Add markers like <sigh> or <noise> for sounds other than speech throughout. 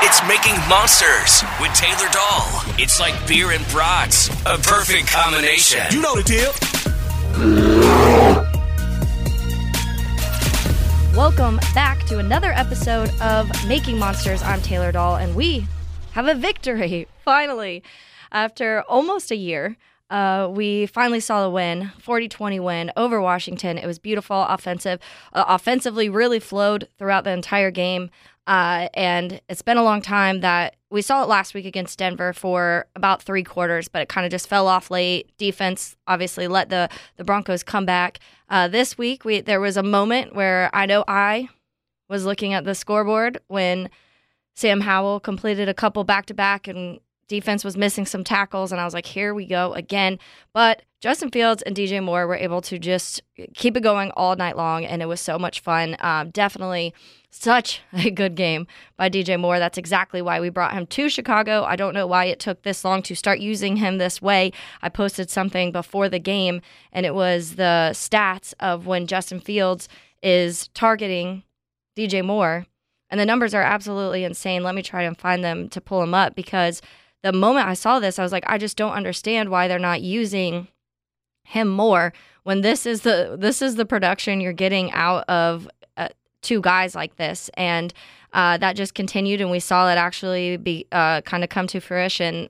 It's Making Monsters with Taylor Doll. It's like beer and brats, a perfect combination. You know the deal. Welcome back to another episode of Making Monsters. I'm Taylor Doll, and we have a victory, <laughs> finally. After almost a year, uh, we finally saw the win 40 20 win over Washington. It was beautiful, offensive, uh, offensively, really flowed throughout the entire game. Uh, and it's been a long time that we saw it last week against Denver for about three quarters, but it kind of just fell off late. Defense obviously let the the Broncos come back. Uh, this week, we there was a moment where I know I was looking at the scoreboard when Sam Howell completed a couple back to back and defense was missing some tackles, and I was like, here we go again. But Justin Fields and DJ Moore were able to just keep it going all night long, and it was so much fun. Um, definitely such <laughs> a good game by DJ Moore. That's exactly why we brought him to Chicago. I don't know why it took this long to start using him this way. I posted something before the game, and it was the stats of when Justin Fields is targeting DJ Moore. And the numbers are absolutely insane. Let me try and find them to pull them up because the moment I saw this, I was like, I just don't understand why they're not using him more when this is the this is the production you're getting out of uh, two guys like this. And uh, that just continued and we saw it actually be uh, kind of come to fruition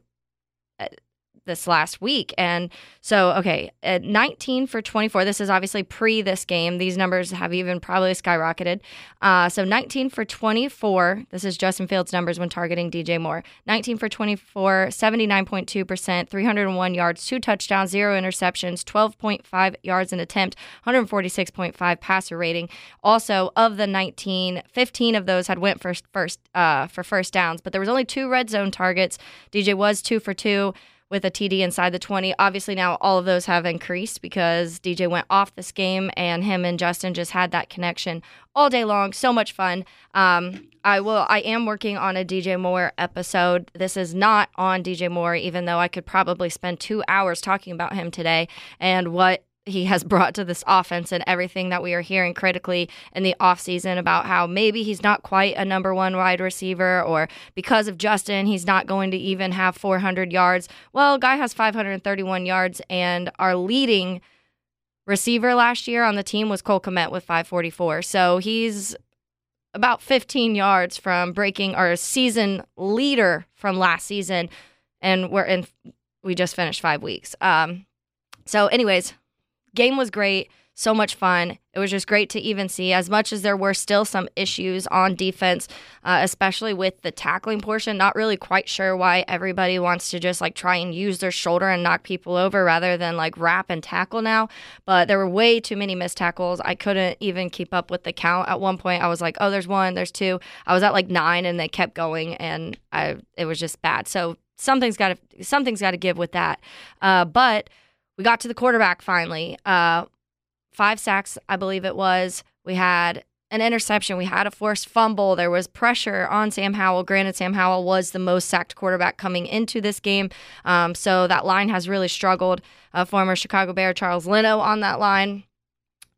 this last week. And so, okay, at 19 for 24, this is obviously pre this game. These numbers have even probably skyrocketed. Uh, so 19 for 24, this is Justin Fields' numbers when targeting DJ Moore. 19 for 24, 79.2%, 301 yards, two touchdowns, zero interceptions, 12.5 yards an attempt, 146.5 passer rating. Also, of the 19, 15 of those had went for first uh, for first downs, but there was only two red zone targets. DJ was two for two with a TD inside the 20. Obviously, now all of those have increased because DJ went off this game and him and Justin just had that connection all day long. So much fun. Um, I will. I am working on a DJ Moore episode. This is not on DJ Moore, even though I could probably spend two hours talking about him today and what he has brought to this offense and everything that we are hearing critically in the offseason about how maybe he's not quite a number one wide receiver or because of Justin, he's not going to even have 400 yards. Well, guy has 531 yards, and our leading receiver last year on the team was Cole Kmet with 544. So he's about 15 yards from breaking our season leader from last season, and we're in. We just finished five weeks. Um, so, anyways, game was great, so much fun. It was just great to even see, as much as there were still some issues on defense, uh, especially with the tackling portion. Not really quite sure why everybody wants to just like try and use their shoulder and knock people over rather than like wrap and tackle now. But there were way too many missed tackles. I couldn't even keep up with the count. At one point, I was like, oh, there's one, there's two. I was at like nine, and they kept going, and I it was just bad. So something's got to something's got to give with that. Uh, but we got to the quarterback finally. Uh, five sacks, I believe it was. We had an interception. We had a forced fumble. There was pressure on Sam Howell. Granted, Sam Howell was the most sacked quarterback coming into this game. Um, so that line has really struggled. Uh, former Chicago Bear Charles Leno on that line.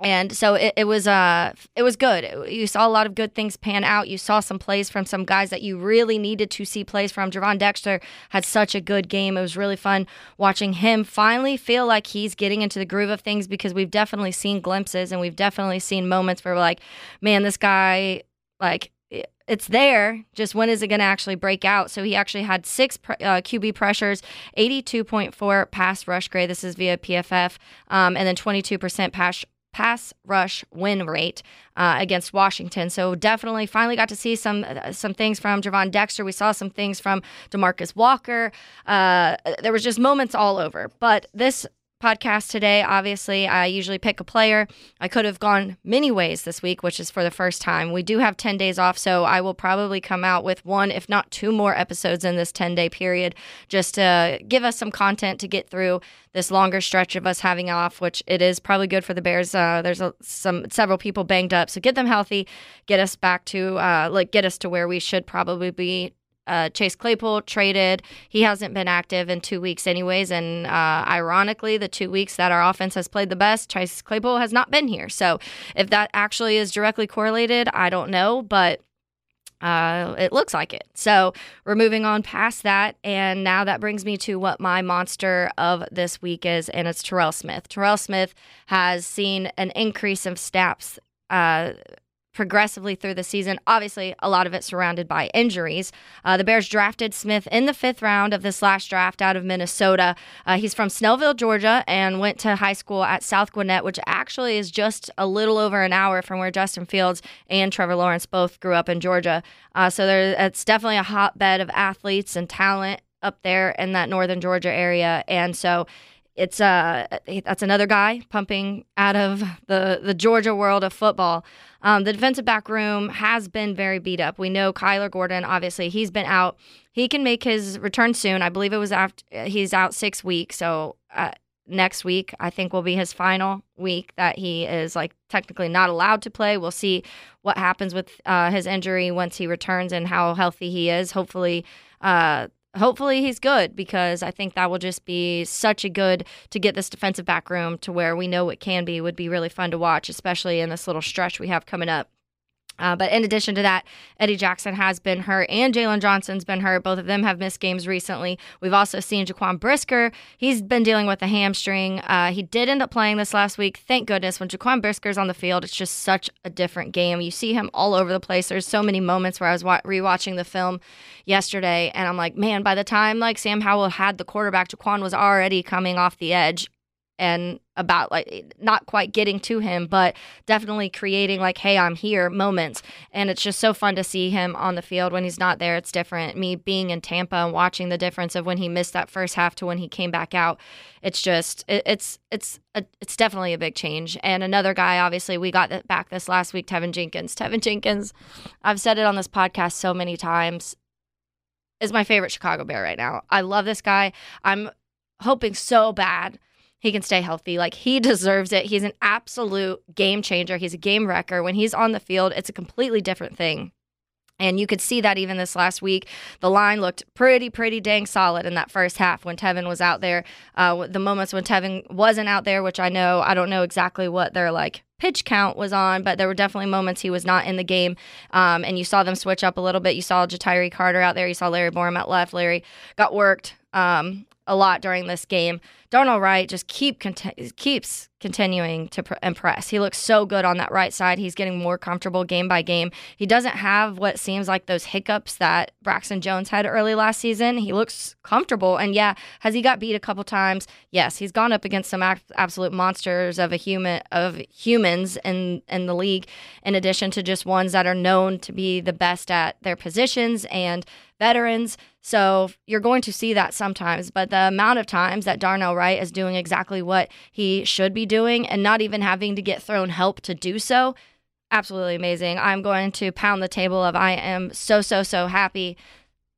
And so it, it was uh it was good. You saw a lot of good things pan out. You saw some plays from some guys that you really needed to see plays from. Gervon Dexter had such a good game. It was really fun watching him finally feel like he's getting into the groove of things because we've definitely seen glimpses and we've definitely seen moments where we're like, man, this guy like it's there. Just when is it going to actually break out? So he actually had six uh, QB pressures, 82.4 pass rush grade. This is via PFF, um, and then 22% pass pass rush win rate uh, against Washington. So definitely, finally got to see some uh, some things from Gervon Dexter. We saw some things from Demarcus Walker. Uh, there was just moments all over. But this podcast today. Obviously, I usually pick a player. I could have gone many ways this week, which is for the first time. We do have 10 days off, so I will probably come out with one, if not two more episodes in this 10 day period, just to give us some content to get through this longer stretch of us having off, which it is probably good for the Bears. Uh, there's a, some several people banged up, so get them healthy, get us back to uh, like get us to where we should probably be uh, Chase Claypool traded. He hasn't been active in two weeks, anyways. And uh, ironically, the two weeks that our offense has played the best, Chase Claypool has not been here. So if that actually is directly correlated, I don't know. But uh, it looks like it. So we're moving on past that. And now that brings me to what my monster of this week is, and it's Terell Smith. Terell Smith has seen an increase of snaps. Uh, progressively through the season. Obviously, a lot of it surrounded by injuries. Uh, the Bears drafted Smith in the fifth round of this last draft out of Minnesota. Uh, he's from Snellville, Georgia, and went to high school at South Gwinnett, which actually is just a little over an hour from where Justin Fields and Trevor Lawrence both grew up in Georgia. Uh, so there, it's definitely a hotbed of athletes and talent up there in that northern Georgia area. And so it's uh that's another guy pumping out of the the Georgia world of football. Um, the defensive back room has been very beat up. We know Kyler Gordon, obviously, he's been out. He can make his return soon. I believe it was after he's out six weeks. So uh, next week, I think will be his final week that he is like technically not allowed to play. We'll see what happens with uh, his injury once he returns and how healthy he is. Hopefully, uh, hopefully he's good because I think that will just be such a good to get this defensive back room to where we know it can be would be really fun to watch, especially in this little stretch we have coming up. Uh, but in addition to that, Eddie Jackson has been hurt and Jaylon Johnson's been hurt. Both of them have missed games recently. We've also seen Jaquan Brisker. He's been dealing with a hamstring. Uh, he did end up playing this last week. Thank goodness. When Jaquan Brisker's on the field, it's just such a different game. You see him all over the place. There's so many moments where I was wa- rewatching the film yesterday and I'm like, man, by the time like Sam Howell had the quarterback, Jaquan was already coming off the edge and about like not quite getting to him, but definitely creating like, hey, I'm here moments. And it's just so fun to see him on the field when he's not there. It's different. Me being in Tampa and watching the difference of when he missed that first half to when he came back out. It's just it, it's it's a, it's definitely a big change. And another guy, obviously, we got back this last week, Teven Jenkins. Teven Jenkins, I've said it on this podcast so many times. Is my favorite Chicago Bear right now. I love this guy. I'm hoping so bad he can stay healthy. Like he <laughs> deserves it. He's an absolute game changer. He's a game wrecker. When he's on the field, it's a completely different thing. And you could see that even this last week. The line looked pretty, pretty dang solid in that first half when Teven was out there. Uh, the moments when Teven wasn't out there, which I know, I don't know exactly what their like pitch count was on, but there were definitely moments he was not in the game. Um, and you saw them switch up a little bit. You saw Ja'Tyre Carter out there. You saw Larry Borom at left. Larry got worked. Um, a lot during this game. Darnell Wright just keep cont- keeps continuing to pr- impress. He looks so good on that right side. He's getting more comfortable game by game. He doesn't have what seems like those hiccups that Braxton Jones had early last season. He looks comfortable. And yeah, has he got beat a couple times? Yes, he's gone up against some absolute monsters of a human of humans in in the league in addition to just ones that are known to be the best at their positions and veterans. So you're going to see that sometimes, but the amount of times that Darnell Wright is doing exactly what he should be doing and not even having to get thrown help to do so, absolutely amazing. I'm going to pound the table of I am so, so, so happy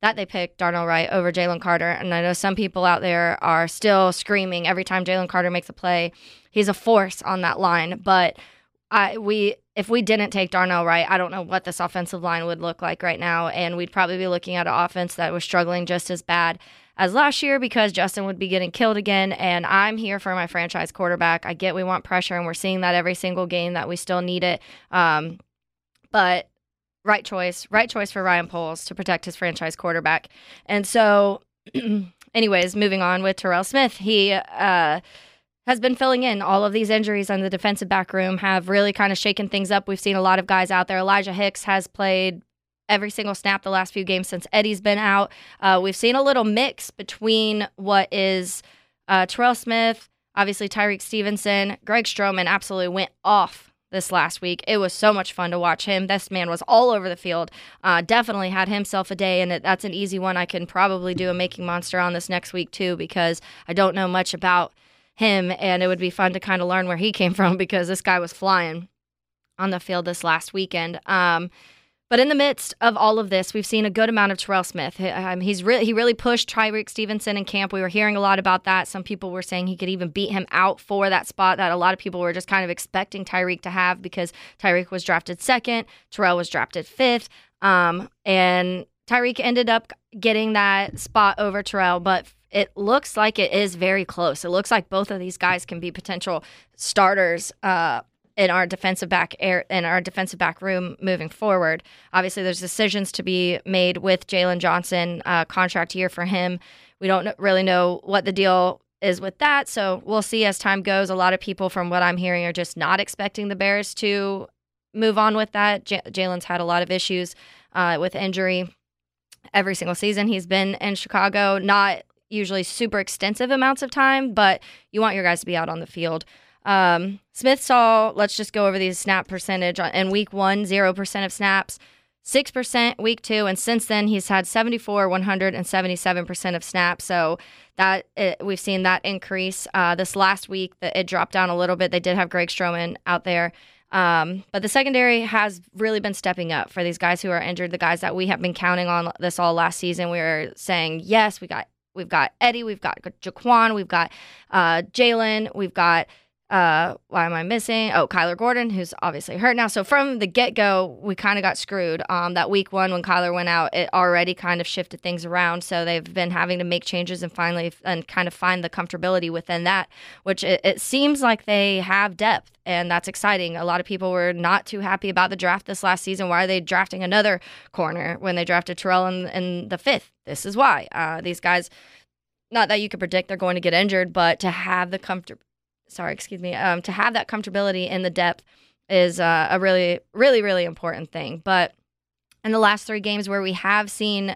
that they picked Darnell Wright over Jalen Carter. And I know some people out there are still screaming every time Jalen Carter makes a play. He's a force on that line, but I, we if we didn't take Darnell Wright, I don't know what this offensive line would look like right now, and we'd probably be looking at an offense that was struggling just as bad as last year because Justin would be getting killed again. And I'm here for my franchise quarterback. I get we want pressure, and we're seeing that every single game that we still need it. Um, but right choice, right choice for Ryan Poles to protect his franchise quarterback. And so, <clears throat> anyways, moving on with Terell Smith, he. Uh, has been filling in. All of these injuries on the defensive back room have really kind of shaken things up. We've seen a lot of guys out there. Elijah Hicks has played every single snap the last few games since Eddie's been out. Uh, we've seen a little mix between what is uh, Terell Smith, obviously Tyrique Stevenson, Greg Stroman absolutely went off this last week. It was so much fun to watch him. This man was all over the field. Uh, definitely had himself a day, and that's an easy one. I can probably do a making monster on this next week too because I don't know much about him, and it would be fun to kind of learn where he came <laughs> from because this guy was flying on the field this last weekend. Um, but in the midst of all of this, we've seen a good amount of Terell Smith. Um, he's really he really pushed Tyrique Stevenson in camp. We were hearing a lot about that. Some people were saying he could even beat him out for that spot that a lot of people were just kind of expecting Tyrique to have because Tyrique was drafted second, Terell was drafted fifth, um, and Tyrique ended up getting that spot over Terell. But it looks like it is very close. It looks like both of these guys can be potential starters uh, in our defensive back air in our defensive back room moving forward. Obviously, there's decisions to be made with Jaylon Johnson uh, contract year for him. We don't really know what the deal is with that, so we'll see as time goes. A lot of people, from what I'm hearing, are just not expecting the Bears to move on with that. J- Jaylon's had a lot of issues uh, with injury every single season he's been in Chicago. Not usually super extensive amounts of time, but you want your guys to be out on the field. Um, Smith saw, let's just go over these snap percentage. In week one, 0% of snaps, 6% week two, and since then he's had 74, 177% of snaps. So that it, we've seen that increase. Uh, this last week, it dropped down a little bit. They did have Greg Stroman out there. Um, but the secondary has really been stepping up for these guys who are injured. The guys that we have been counting on this all last season. We were saying, yes, we got we've got Eddie, we've got Jaquan, we've got uh, Jalen, we've got uh, why am I missing? Oh, Kyler Gordon, who's obviously hurt now. So from the get go, we kind of got screwed. Um, that week one when Kyler went out, it already kind of shifted things around. So they've been having to make changes and finally and kind of find the comfortability within that, which it, it seems like they have depth and that's exciting. A lot of people were not too happy about the draft this last season. Why are they drafting another corner when they drafted Terell in, in the fifth? This is why. Uh, these guys, not that you could predict they're going to get injured, but to have the comfort sorry, excuse me, um, to have that comfortability in the depth is uh, a really, really, really important thing. But in the last three games where we have seen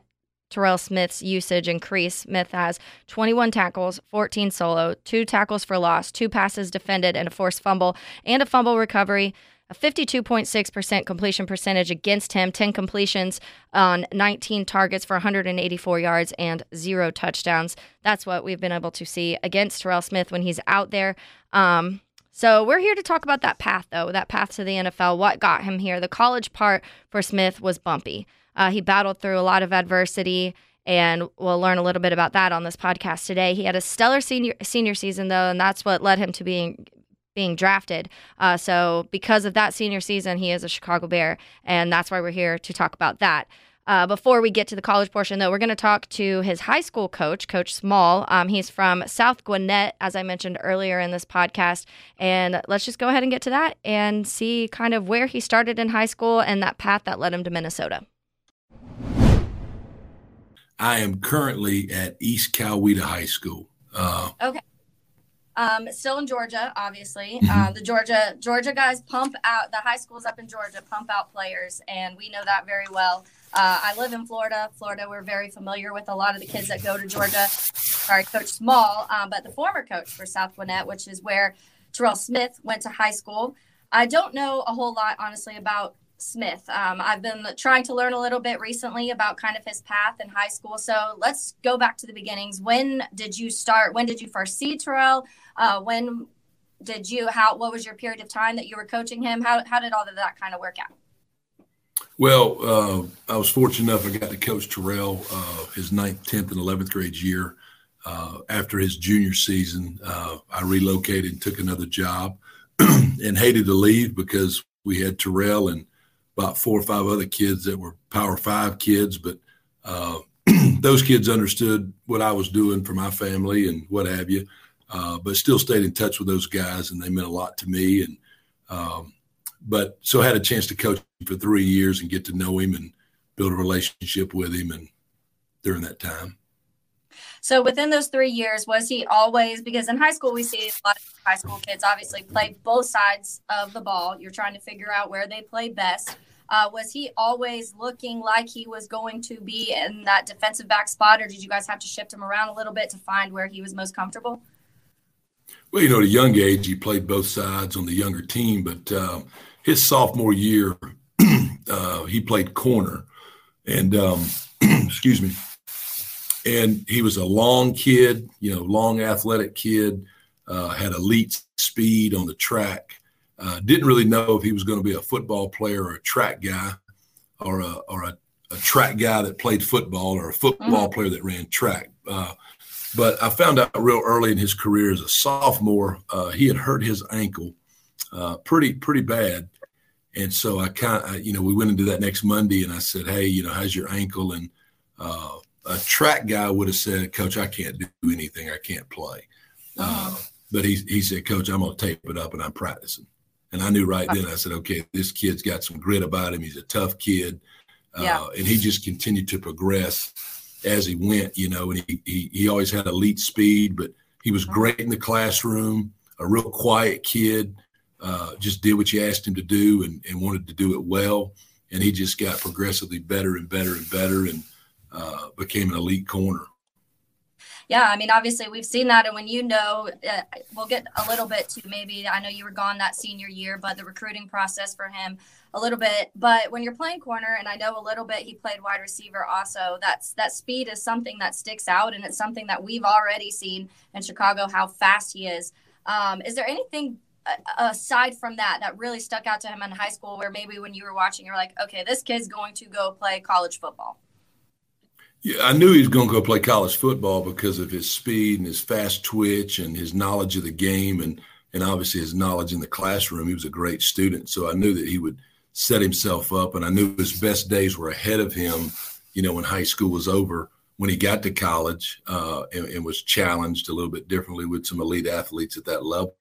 Terell Smith's usage increase, Smith has 21 tackles, 14 solo, two tackles for loss, two passes defended, and a forced fumble, and a fumble recovery a 52.6% completion percentage against him, 10 completions on 19 targets for 184 yards and zero touchdowns. That's what we've been able to see against Terell Smith when he's out there. Um, so we're here to talk about that path, though, that path to the NFL. What got him here? The college part for Smith was bumpy. Uh, he battled through a lot of adversity and we'll learn a little bit about that on this podcast today. He had a stellar senior senior season though, and that's what led him to being being drafted. Uh, so because of that senior season, he is a Chicago Bear, and that's why we're here to talk about that. Uh, before we get to the college portion, though, we're going to talk to his high school coach, Coach Small. Um, he's from South Gwinnett, as I mentioned earlier in this podcast. And let's just go ahead and get to that and see kind of where he started in high school and that path that led him to Minnesota. I am currently at East Coweta High School. Uh, okay. Um, still in Georgia, obviously. Mm-hmm. Uh, the Georgia Georgia guys pump out the high schools up in Georgia pump out players, and we know that very well. Uh, I live in Florida. Florida, we're very familiar with a lot of the kids that go to Georgia. Sorry, Coach Small, um, but the former coach for South Gwinnett, which is where Terell Smith went to high school. I don't know a whole lot, honestly, about Smith. Um, I've been trying to learn a little bit recently about kind of his path in high school. So let's go back to the beginnings. When did you start? When did you first see Terell? Uh, when did you? How? What was your period of time that you were coaching him? How how did all of that kind of work out? Well, uh, I was fortunate enough. I got to coach Terell uh, his ninth, tenth, and eleventh grade year. Uh, after his junior season, uh, I relocated and took another job, <clears throat> and hated to leave because we had Terell and about four or five other kids that were Power Five kids, but uh, <clears throat> those kids understood what I was doing for my family and what have you, uh, but still stayed in touch with those guys, and they meant a lot to me. And um, but so I had a chance to coach for three years and get to know him and build a relationship with him, and during that time. So within those three years, was he always because in high school we see a lot of high school kids obviously play both sides of the ball. You're trying to figure out where they play best. Uh, was he always looking like he was going to be in that defensive back spot, or did you guys have to shift him around a little bit to find where he was most comfortable? Well, you know, at a young age, he played both sides on the younger team, but um, his sophomore year, <clears throat> uh, he played corner, and um, <clears throat> excuse me, and he was a long kid, you know, long athletic kid, uh, had elite speed on the track. Uh, didn't really know if he was going to be a football player or a track guy, or a or a, a track guy that played football or a football mm-hmm. player that ran track. Uh, but I found out real early in his career as a sophomore, uh, he had hurt his ankle uh, pretty pretty bad, and so I kind of you know we went into that next Monday and I said, hey, you know, how's your ankle? And uh, a track guy would have said, Coach, I can't do anything. I can't play. Uh, but he, he said, Coach, I'm going to tape it up and I'm practicing. And I knew right then, I said, okay, this kid's got some grit about him. He's a tough kid. Uh. And he just continued to progress as he went, you know, and he, he, he always had elite speed, but he was great in the classroom, a real quiet kid, uh, just did what you asked him to do and, and wanted to do it well. And he just got progressively better and better and better. And, uh, became an elite corner. Yeah, I mean, obviously we've seen that, and when you know, uh, we'll get a little bit to maybe. I know you were gone that senior year, but the recruiting process for him a little bit. But when you're playing corner, and I know a little bit, he played wide receiver also. That's that speed is something that sticks out, and it's something that we've already seen in Chicago how fast he is. Um, is there anything uh, aside from that that really stuck out to him in high school, where maybe when you were watching, you're like, okay, this kid's going to go play college football? Yeah, I knew he was going to go play college football because of his speed and his fast twitch and his knowledge of the game and and obviously his knowledge in the classroom. He was a great student, so I knew that he would set himself up, and I knew his best days were ahead of him. You know, when high school was over, when he got to college uh, and, and was challenged a little bit differently with some elite athletes at that level,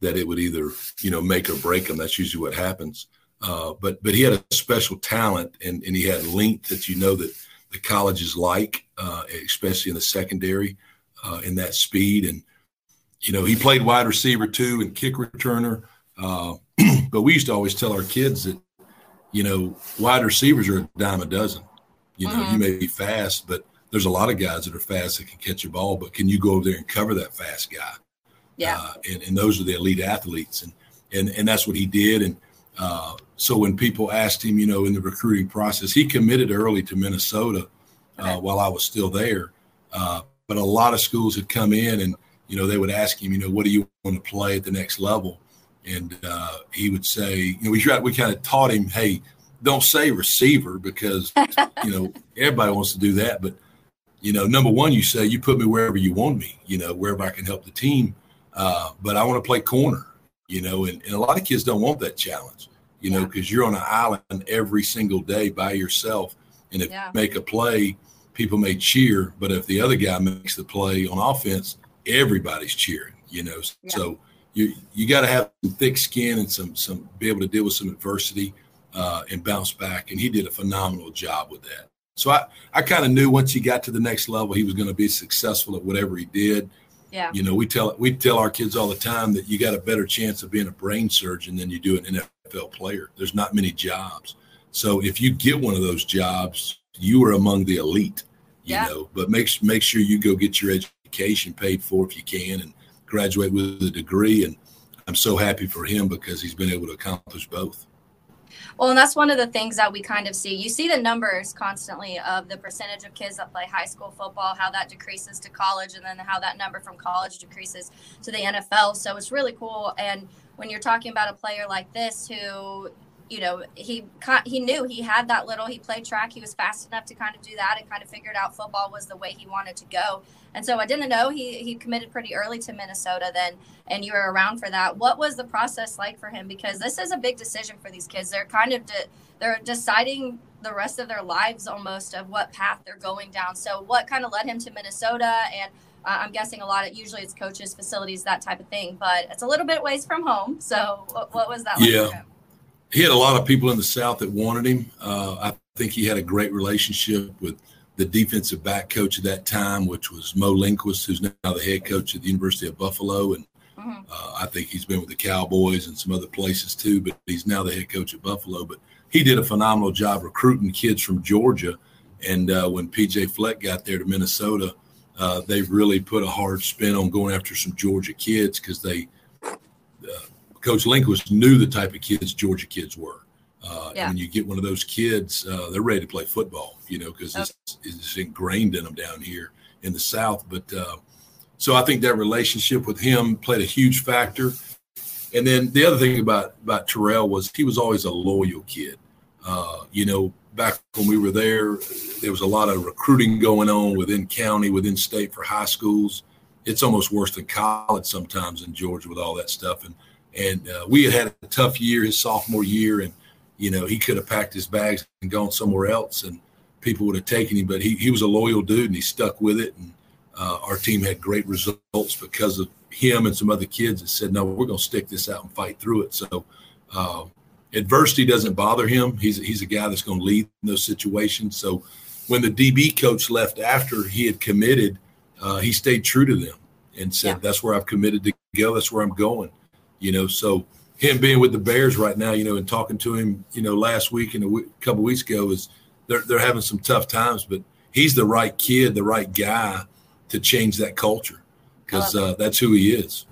that it would either you know make or break him. That's usually what happens. Uh, but but he had a special talent, and and he had length that you know that the colleges like, uh, especially in the secondary, uh, in that speed. And you know, he played wide receiver too and kick returner. Uh, <clears throat> but we used to always tell our kids that, you know, wide receivers are a dime a dozen. You know, mm-hmm. you may be fast, but there's a lot of guys that are fast that can catch a ball. But can you go over there and cover that fast guy? Yeah. Uh, and, and those are the elite athletes, and and and that's what he did. And uh, so when people asked him, you know, in the recruiting process, he committed early to Minnesota uh, while I was still there. Uh, but a lot of schools had come in and, you know, they would ask him, you know, what do you want to play at the next level? And uh, he would say, you know, we tried, we kind of taught him, hey, don't say receiver because, <laughs> you know, everybody wants to do that. But, you know, number one, you say you put me wherever you want me, you know, wherever I can help the team. Uh, but I want to play corner you know, and, and a lot of kids don't want that challenge, you know, because you're on an island every single day by yourself. And if yeah. you make a play, people may cheer, but if the other guy makes the play on offense, everybody's cheering, you know. Yeah. So you you got to have some thick skin and some some be able to deal with some adversity uh, and bounce back. And he did a phenomenal job with that. So I I kind of knew once he got to the next level, he was going to be successful at whatever he did. Yeah. You know, we tell we tell our kids all the time that you got a better chance of being a brain surgeon than you do an NFL player. There's not many jobs. So if you get one of those jobs, you are among the elite, you yeah. know. But make make sure you go get your education paid for if you can and graduate with a degree. And I'm so happy for him because he's been able to accomplish both. Well, and that's one of the things that we kind of see. You see the numbers constantly of the percentage of kids that play high school football, how that decreases to college, and then how that number from college decreases to the NFL. So it's really cool. And when you're talking about a player like this who you know, he he knew he had that little. He played track. He was fast enough to kind of do that, and kind of figured out football was the way he wanted to go. And so I didn't know he he committed pretty early to Minnesota then, and you were around for that. What was the process like for him? Because this is a big decision for these kids. They're kind of de- they're deciding the rest of their lives almost of what path they're going down. So what kind of led him to Minnesota and uh, I'm guessing a lot of usually it's coaches, facilities, that type of thing, but it's a little bit ways from home. So what, what was that like yeah he had a lot of people in the South that wanted him. Uh, I think he had a great relationship with the defensive back coach at that time, which was Mo Linguist, who's now the head coach at the University of Buffalo. And mm-hmm. uh, I think he's been with the Cowboys and some other places too, but he's now the head coach at Buffalo. But he did a phenomenal job recruiting kids from Georgia. And uh, when PJ Fleck got there to Minnesota, uh, they really put a hard spin on going after some Georgia kids because they Coach Linguist knew the type of kids Georgia kids were. Uh, yeah. And when you get one of those kids, uh, they're ready to play football, you know, because okay. it's, it's, ingrained in them down here in the South. But uh, so I think that relationship with him played a huge factor. And then the other thing about about Terell was he was always a loyal kid. Uh, you know, back when we were there, there was a lot of recruiting going on within county, within state for high schools. It's almost worse than college sometimes in Georgia with all that stuff. And and uh, we had had a tough year his sophomore year, and you know he could have packed his bags and gone somewhere else, and people would have taken him. But he he was a loyal dude, and he stuck with it. And uh, our team had great results because of him and some other kids that said, "No, we're going to stick this out and fight through it." So. Uh, adversity doesn't bother him. He's he's a guy that's going to lead in those situations. So when the DB coach left after he had committed, uh, he stayed true to them and said, yeah. "That's where I've committed to go. That's where I'm going." You know. So him being with the Bears right now, you know, and talking to him, you know, last week and a w- couple weeks ago is they're they're having some tough times, but he's the right kid, the right guy to change that culture because uh, that's who he is.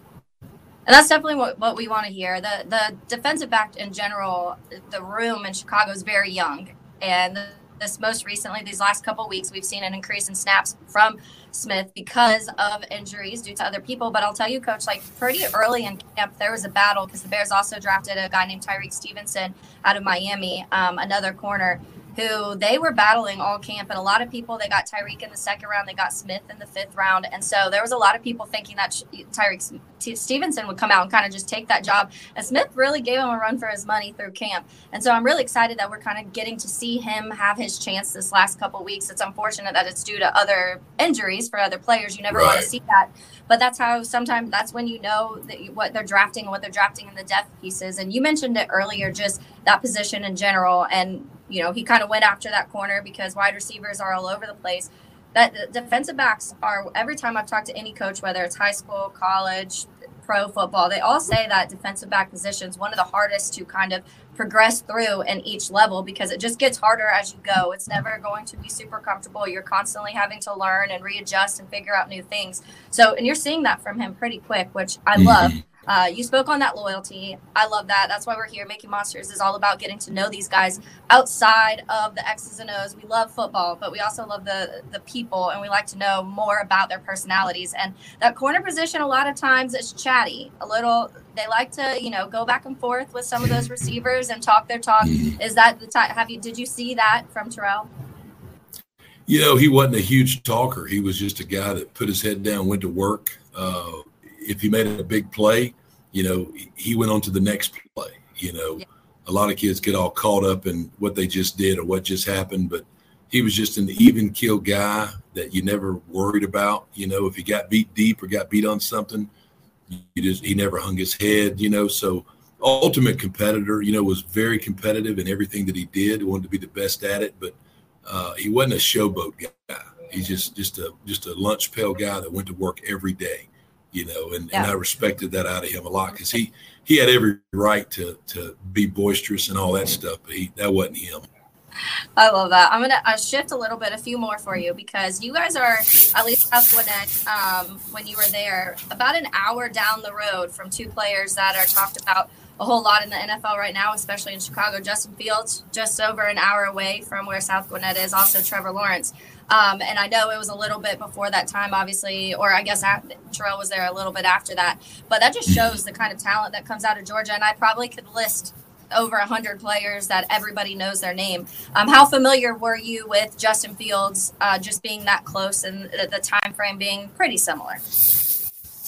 And that's definitely what, what we want to hear. The the defensive back in general, the room in Chicago is very young, and the this most recently, these last couple weeks, we've seen an increase in snaps from Smith because of injuries due to other people. But I'll tell you, coach, like pretty early in camp, there was a battle because the Bears also drafted a guy named Tyrique Stevenson out of Miami, um, another corner who they were battling all camp. And a lot of people, they got Tyrique in the second round, they got Smith in the fifth round. And so there was a lot of people thinking that Tyrique Stevenson would come out and kind of just take that job. And Smith really gave him a run for his money through camp. And so I'm really excited that we're kind of getting to see him have his chance this last couple weeks. It's unfortunate that it's due to other injuries for other players. You never right. want to see that. But that's how sometimes that's when you know that you, what they're drafting and what they're drafting in the depth pieces. And you mentioned it earlier, just that position in general. And you know, he kind of went after that corner because wide receivers are all over the place. That defensive backs are every time I've talked to any coach, whether it's high school, college, pro football, they all say that defensive back position is one of the hardest to kind of progress through in each level because it just gets harder as you go. It's never going to be super comfortable. You're constantly having to learn and readjust and figure out new things. So, and you're seeing that from him pretty quick, which I mm-hmm. love. Uh, you spoke on that loyalty. I love that. That's why we're here. Making Monsters is all about getting to know these guys outside of the X's and O's. We love football, but we also love the the people, and we like to know more about their personalities. And that corner position, a lot of times, is chatty. A little, they like to, you know, go back and forth with some of those receivers and talk their talk. Is that the time? Have you? Did you see that from Terell? You know, he wasn't a huge talker. He was just a guy that put his head down, went to work. Uh, if he made a big play, you know, he went on to the next play. You know, yeah. a lot of kids get all caught up in what they just did or what just happened, but he was just an even kill guy that you never worried about. You know, if he got beat deep or got beat on something, he just he never hung his head. You know, so ultimate competitor. You know, was very competitive in everything that he did. He wanted to be the best at it, but uh, he wasn't a showboat guy. He's just just a just a lunch pail guy that went to work every day you know, and, yeah. and I respected that out of him a lot because he he had every right to to be boisterous and all that stuff, but he that wasn't him. I love that. I'm gonna uh, shift a little bit, a few more for you because you guys are at least South Gwinnett. Um, when you were there, about an hour down the road from two players that are talked about a whole lot in the NFL right now, especially in Chicago. Justin Fields, just over an hour away from where South Gwinnett is. Also, Trevor Lawrence. Um, and I know it was a little bit before that time, obviously, or I guess Terell was there a little bit after that. But that just shows the kind of talent that comes out of Georgia. And I probably could list over 100 players that everybody knows their name. Um, how familiar were you with Justin Fields uh, just being that close and the time frame being pretty similar?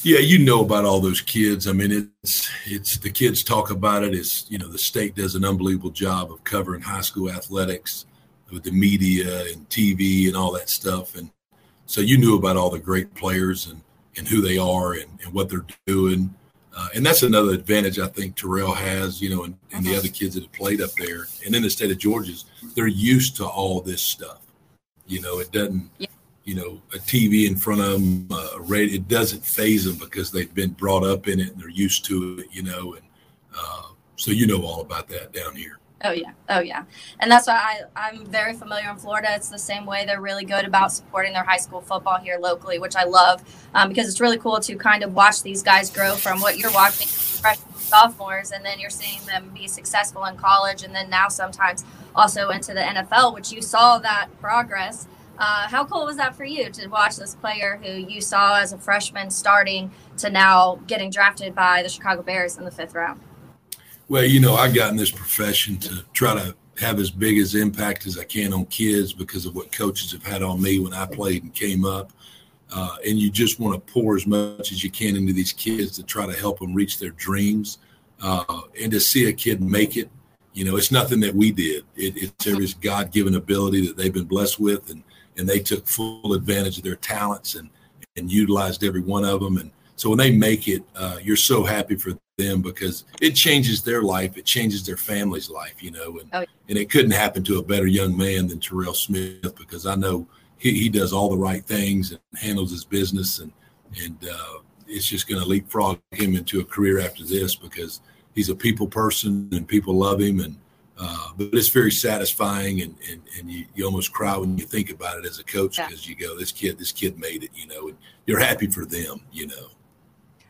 Yeah, you know about all those kids. I mean, it's it's the kids talk about it. It's you know the state does an unbelievable job of covering high school athletics with the media and TV and all that stuff. And so you knew about all the great players and and who they are and, and what they're doing. Uh, and that's another advantage I think Terell has, you know, and, and the uh-huh. other kids that have played up there. And in the state of Georgia, they're used to all this stuff. You know, it doesn't, yeah. you know, a TV in front of them, uh, radio, it doesn't phase them because they've been brought up in it and they're used to it, you know. And uh, so you know all about that down here. Oh yeah, oh yeah, and that's why I I'm very familiar in Florida. It's the same way they're really good about supporting their high school football here locally, which I love um, because it's really cool to kind of watch these guys grow from what you're watching freshmen, sophomores, and then you're seeing them be successful in college, and then now sometimes also into the NFL, which you saw that progress. Uh, how cool was that for you to watch this player who you saw as a freshman starting to now getting drafted by the Chicago Bears in the fifth round? Well, you know, I got in this profession to try to have as big as impact as I can on kids because of what coaches have had on me when I played and came up. Uh, and you just want to pour as much as you can into these kids to try to help them reach their dreams. Uh, and to see a kid make it, you know, it's nothing that we did. It, it's every God given ability that they've been blessed with, and and they took full advantage of their talents and and utilized every one of them. And so when they make it, uh, you're so happy for them because it changes their life, it changes their family's life, you know, and oh. and it couldn't happen to a better young man than Terell Smith because I know he, he does all the right things and handles his business and and uh, it's just going to leapfrog him into a career after this because he's a people person and people love him and uh, but it's very satisfying and, and, and you, you almost cry when you think about it as a coach because yeah. you go this kid this kid made it you know and you're happy for them you know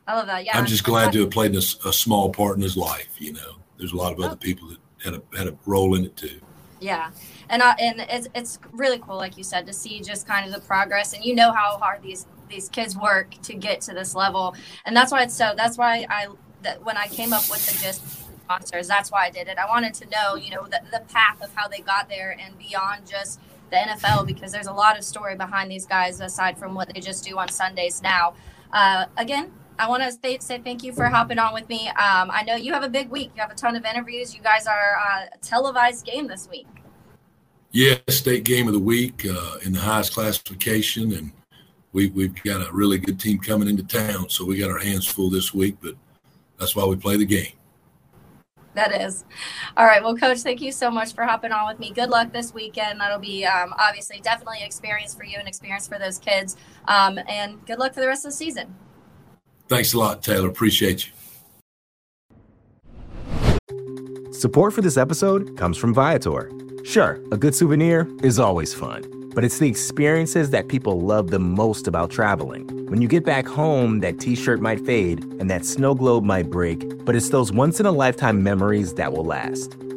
I love that. Yeah. I'm just glad to have played a, a, small part in his life. You know, there's a lot of other oh. people that had a had a role in it too. Yeah, and I, and it's it's really cool, like you said, to see just kind of the progress, and you know how hard these these kids work to get to this level, and that's why it's so. That's why I that when I came up with the gist monsters, that's why I did it. I wanted to know, you know, the, the path of how they got there and beyond just the NFL because there's a lot of story behind these guys aside from what they just do on Sundays now. Uh, again, I want to say, say thank you for hopping on with me. Um, I know you have a big week. You have a ton of interviews. You guys are uh, a televised game this week. Yeah, state game of the week uh, in the highest classification, and we, we've got a really good team coming into town. So we got our hands full this week, but that's why we play the game. That is. All right. Well, Coach, thank you so much for hopping on with me. Good luck this weekend. That'll be um, obviously definitely experience for you and experience for those kids. Um, and good luck for the rest of the season. Thanks a lot, Taylor. Appreciate you. Support for this episode comes from Viator. Sure, a good souvenir is always fun, but it's the experiences that people love the most about traveling. When you get back home, that t shirt might fade and that snow globe might break, but it's those once in a lifetime memories that will last.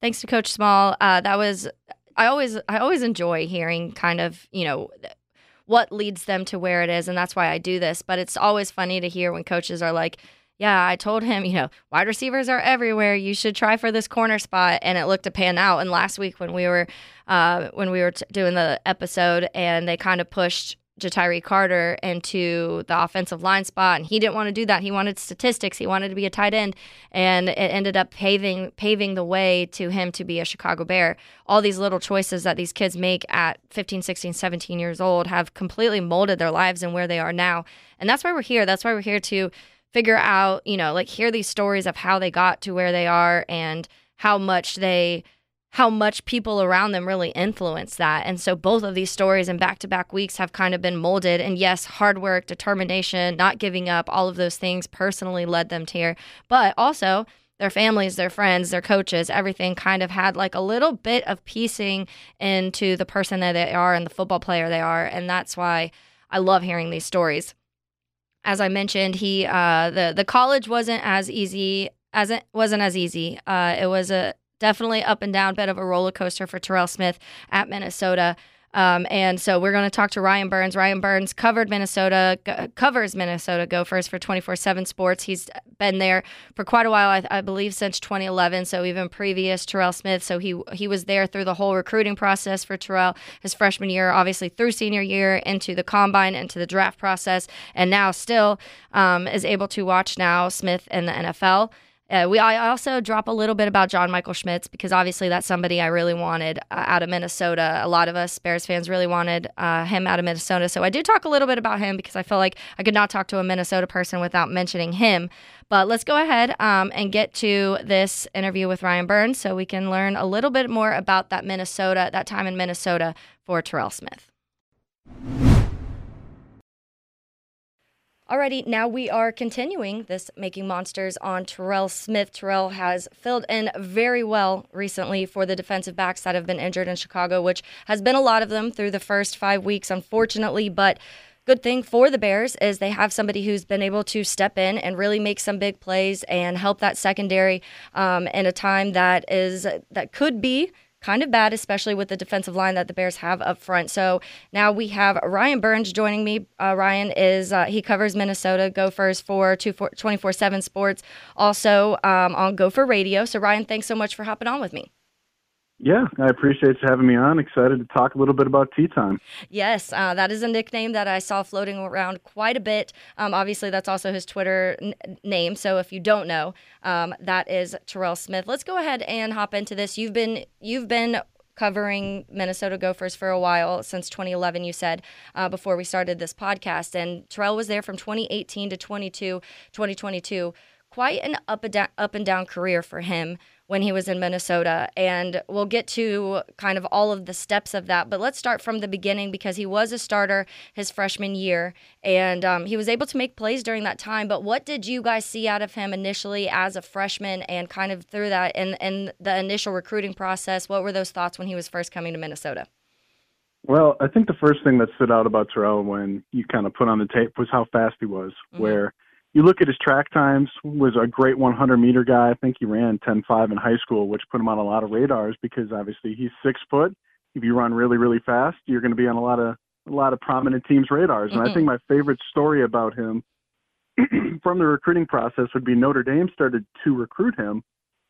Thanks to Coach Small. Uh, that was I always I always enjoy hearing kind of you know what leads them to where it is, and that's why I do this. But it's always funny to hear when coaches are like, "Yeah, I told him, you know, wide receivers are everywhere. You should try for this corner spot," and it looked to pan out. And last week when we were uh, when we were t- doing the episode, and they kind of pushed Ja'Tyre Carter into the offensive line spot, and he didn't want to do that. He wanted statistics. He wanted to be a tight end, and it ended up paving paving the way to him to be a Chicago Bear. All these little choices that these kids make at 15, 16, 17 years old have completely molded their lives and where they are now. And that's why we're here. That's why we're here to figure out, you know, like hear these stories of how they got to where they are and how much they how much people around them really influence that. And so both of these stories in back to back weeks have kind of been molded. And yes, hard work, determination, not giving up, all of those things personally led them to here. But also, their families, their friends, their coaches, everything kind of had like a little bit of piecing into the person that they are and the football player they are. And that's why I love hearing these stories. As I mentioned, he uh, the the college wasn't as easy as it wasn't as easy. Uh, it was a definitely up and down, bit of a roller coaster for Terell Smith at Minnesota. Um, and so we're going to talk to Ryan Burns. Ryan Burns covered Minnesota, g- covers Minnesota Gophers for 24 7 Sports. He's been there for quite a while, I, I, believe, since 2011. So even previous Terell Smith. So he he was there through the whole recruiting process for Terell, his freshman year, obviously through senior year, into the combine, into the draft process, and now still um, is able to watch now Smith in the NFL. Uh, we I also drop a little bit about John Michael Schmitz because obviously that's somebody I really wanted uh, out of Minnesota. A lot of us Bears fans really wanted uh, him out of Minnesota. So I do talk a little bit about him because I feel like I could not talk to a Minnesota person without mentioning him. But let's go ahead um, and get to this interview with Ryan Burns so we can learn a little bit more about that Minnesota, that time in Minnesota for Terell Smith. Alrighty, now we are continuing this Making Monsters on Terell Smith. Terell has filled in very well recently for the defensive backs that have been injured in Chicago, which has been a lot of them through the first five weeks, unfortunately. But good thing for the Bears is they have somebody who's been able to step in and really make some big plays and help that secondary um, in a time that is that could be kind of bad, especially with the defensive line that the Bears have up front. So now we have Ryan Burns joining me. Uh, Ryan is uh, he covers Minnesota Gophers for 24 7 Sports, also um, on Gopher Radio. So, Ryan, thanks so much for hopping on with me. Yeah, I appreciate you having me on. Excited to talk a little bit about T-Time. Yes, uh, that is a nickname that I saw floating around quite a bit. Um, obviously, that's also his Twitter n- name. So if you don't know, um, that is Terell Smith. Let's go ahead and hop into this. You've been you've been covering Minnesota Gophers for a while since 2011. You said uh, before we started this podcast, and Terell was there from 2018 to 22, 2022. Quite an up and down, up and down career for him when he was in Minnesota. And we'll get to kind of all of the steps of that. But let's start from the beginning because he was a starter his freshman year and um, he was able to make plays during that time. But what did you guys see out of him initially as a freshman and kind of through that and, in the initial recruiting process? What were those thoughts when he was first coming to Minnesota? Well, I think the first thing that stood out about Terell when you kind of put on the tape was how fast he was, mm-hmm. where you look at his track times was a great 100 meter guy. I think he ran 10.5 in high school, which put him on a lot of radars because obviously he's six foot. If you run really really fast, you're going to be on a lot of a lot of prominent teams' radars. Mm-hmm. And I think mm-hmm. my favorite story about him <clears throat> from the recruiting process would be Notre Dame started to recruit him,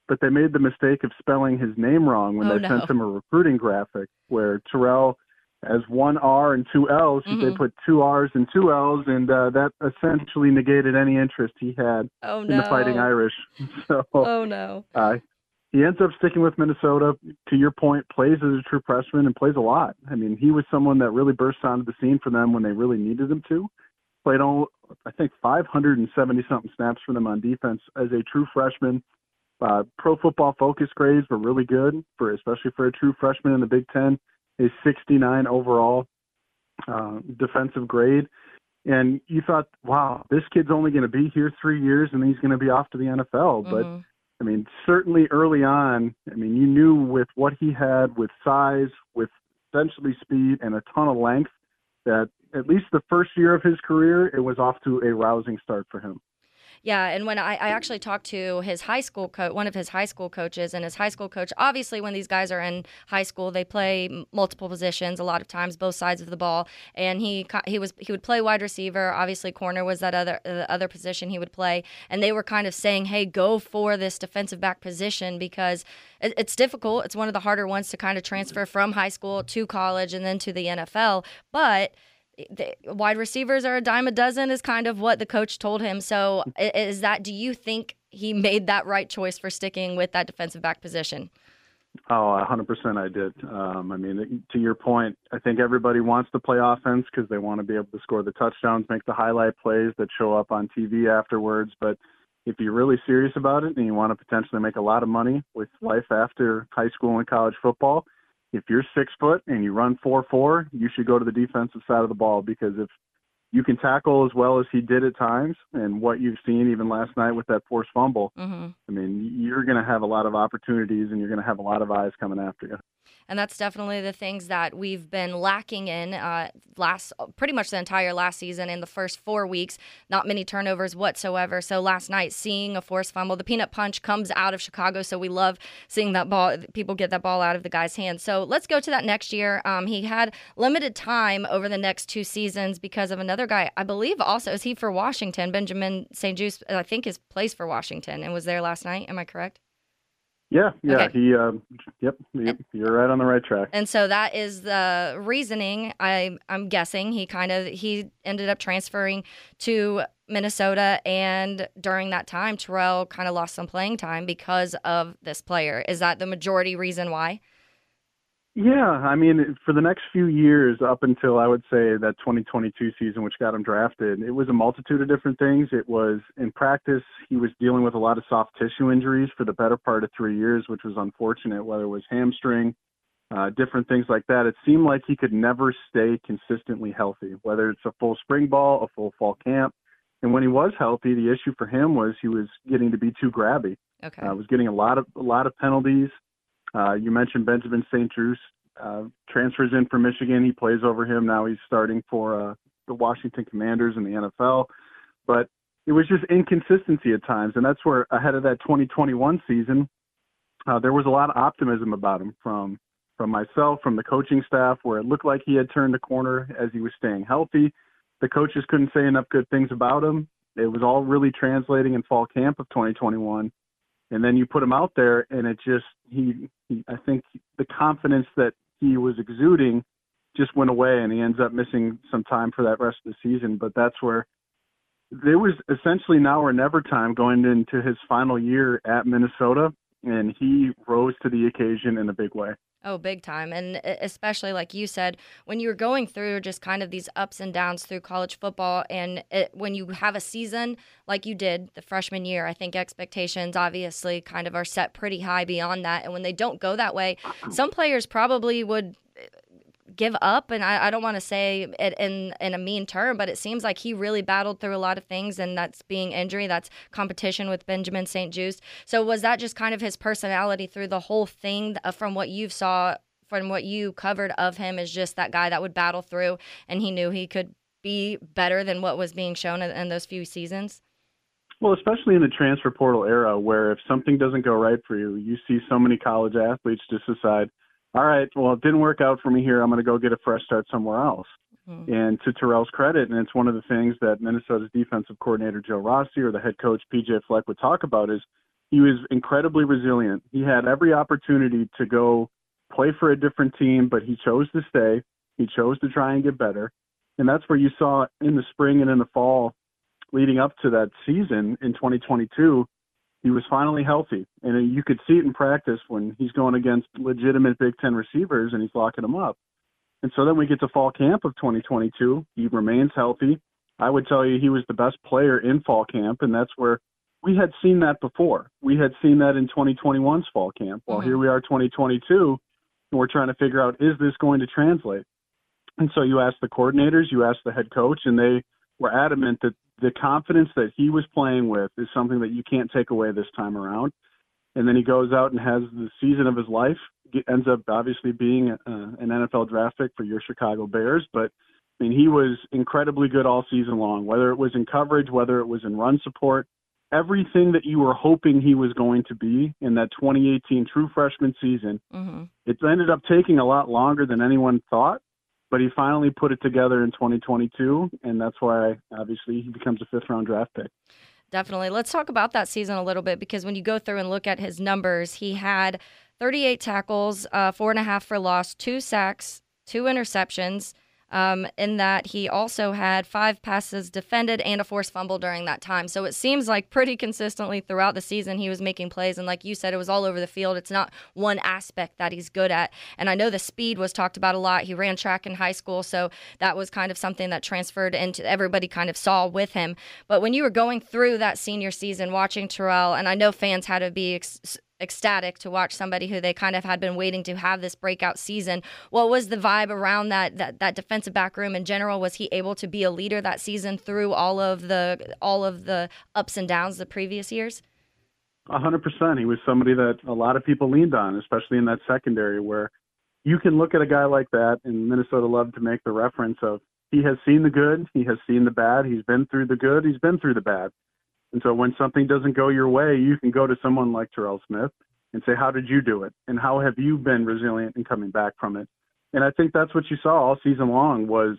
but they made the mistake of spelling his name wrong when oh, they no. sent him a recruiting graphic where Terell as one R and two L's. Mm-hmm. They put two R's and two L's, and uh, that essentially negated any interest he had oh, no. in the Fighting Irish. <laughs> So, oh no. Uh, he ends up sticking with Minnesota. To your point, plays as a true freshman and plays a lot. I mean, he was someone that really burst onto the scene for them when they really needed him to. Played all, I think, 570 something snaps for them on defense as a true freshman. Uh, pro football focus grades were really good for, especially for a true freshman in the Big Ten a 69 overall uh, defensive grade. And you thought, wow, this kid's only going to be here three years and he's going to be off to the NFL. Mm-hmm. But I mean, certainly early on, I mean, you knew with what he had, with size, with essentially speed and a ton of length, that at least the first year of his career, it was off to a rousing start for him. Yeah, and when I, I actually talked to his high school coach, one of his high school coaches, and his high school coach, obviously, when these guys are in high school, they play multiple positions a lot of times, both sides of the ball. And he he was he would play wide receiver. Obviously, corner was that other the other position he would play, and they were kind of saying, "Hey, go for this defensive back position because it, it's difficult. It's one of the harder ones to kind of transfer from high school to college and then to the NFL, but." The wide receivers are a dime a dozen is kind of what the coach told him. So is that do you think he made that right choice for sticking with that defensive back position? Oh, 100% I did. Um, I mean, to your point, I think everybody wants to play offense because they want to be able to score the touchdowns, make the highlight plays that show up on TV afterwards. But if you're really serious about it and you want to potentially make a lot of money with life after high school and college football, if you're six foot and you run four four, you should go to the defensive side of the ball because if you can tackle as well as he did at times, and what you've seen even last night with that forced fumble, mm-hmm. I mean, you're going to have a lot of opportunities and you're going to have a lot of eyes coming after you and that's definitely the things that we've been lacking in uh, last pretty much the entire last season in the first four weeks. Not many turnovers whatsoever. So last night seeing a forced fumble the peanut punch comes out of chicago. So we love seeing that ball people get that ball out of the guy's hands. So let's go to that next year. Um, he had limited time over the next two seasons because of another guy. I believe also is he for washington? Benjamin st-juste i think is plays for washington and was there last night. Am i correct yeah, yeah, okay. he, uh, yep, yep, you're right on the right track. And so that is the reasoning. I, I'm guessing he kind of he ended up transferring to Minnesota, and during that time, Terell kind of lost some playing time because of this player. Is that the majority reason why? Yeah, I mean, for the next few years, up until I would say that 2022 season, which got him drafted, it was a multitude of different things. It was in practice, he was dealing with a lot of soft tissue injuries for the better part of three years, which was unfortunate, whether it was hamstring, uh, different things like that. It seemed like he could never stay consistently healthy, whether it's a full spring ball, a full fall camp. And when he was healthy, the issue for him was he was getting to be too grabby. Okay. Uh, was getting a lot of a lot of penalties. Uh, you mentioned Benjamin St-Juste, uh, transfers in from Michigan. He plays over him. Now he's starting for uh, the Washington Commanders in the NFL. But it was just inconsistency at times. And that's where, ahead of that 2021 season, uh, there was a lot of optimism about him from from myself, from the coaching staff, where it looked like he had turned the corner as he was staying healthy. The coaches couldn't say enough good things about him. It was all really translating in fall camp of 2021 and then you put him out there and it just he, he I think the confidence that he was exuding just went away and he ends up missing some time for that rest of the season but that's where there was essentially now or never time going into his final year at Minnesota and he rose to the occasion in a big way. Oh, big time. And especially, like you said, when you're going through just kind of these ups and downs through college football, and it, when you have a season like you did the freshman year, I think expectations obviously kind of are set pretty high beyond that. And when they don't go that way, uh-uh. some players probably would eh, give up and I, I don't want to say it in in a mean term but it seems like he really battled through a lot of things and that's being injury that's competition with Benjamin St-Juste so was that just kind of his personality through the whole thing uh, from what you saw from what you covered of him is just that guy that would battle through and he knew he could be better than what was being shown in, in those few seasons? Well, especially in the transfer portal era, where if something doesn't go right for you, you see so many college athletes just decide, all right, well, it didn't work out for me here. I'm going to go get a fresh start somewhere else. Mm-hmm. And to Terell's credit, and it's one of the things that Minnesota's defensive coordinator Joe Rossi or the head coach PJ Fleck would talk about is he was incredibly resilient. He had every opportunity to go play for a different team, but he chose to stay. He chose to try and get better. And that's where you saw in the spring and in the fall leading up to that season in 2022 he was finally healthy, and you could see it in practice when he's going against legitimate Big Ten receivers and he's locking them up. And so then we get to fall camp of 2022. He remains healthy. I would tell you he was the best player in fall camp, and that's where we had seen that before. We had seen that in 2021's fall camp. Well, mm-hmm. here we are, 2022, and we're trying to figure out is this going to translate? And so you ask the coordinators, you ask the head coach, and they were adamant that the confidence that he was playing with is something that you can't take away this time around. And then he goes out and has the season of his life. Ends up obviously being uh, an NFL draft pick for your Chicago Bears, but I mean he was incredibly good all season long. Whether it was in coverage, whether it was in run support, everything that you were hoping he was going to be in that 2018 true freshman season. Mm-hmm. It ended up taking a lot longer than anyone thought, but he finally put it together in 2022, and that's why obviously he becomes a fifth round draft pick. Definitely. Let's talk about that season a little bit because when you go through and look at his numbers, he had 38 tackles, uh, four and a half for loss, two sacks, two interceptions um, in that he also had five passes defended and a forced fumble during that time. So it seems like pretty consistently throughout the season he was making plays. And like you said, it was all over the field. It's not one aspect that he's good at. And I know the speed was talked about a lot. He ran track in high school. So that was kind of something that transferred into everybody kind of saw with him. But when you were going through that senior season, watching Terell, and I know fans had to be ex- ecstatic to watch somebody who they kind of had been waiting to have this breakout season. What was the vibe around that that, that defensive back room in general? Was he able to be a leader that season through all of the all of the ups and downs the previous years? A hundred percent. He was somebody that a lot of people leaned on, especially in that secondary where you can look at a guy like that and Minnesota loved to make the reference of he has seen the good, he has seen the bad, he's been through the good, he's been through the bad. And so when something doesn't go your way, you can go to someone like Terell Smith and say, How did you do it? And how have you been resilient in coming back from it? And I think that's what you saw all season long was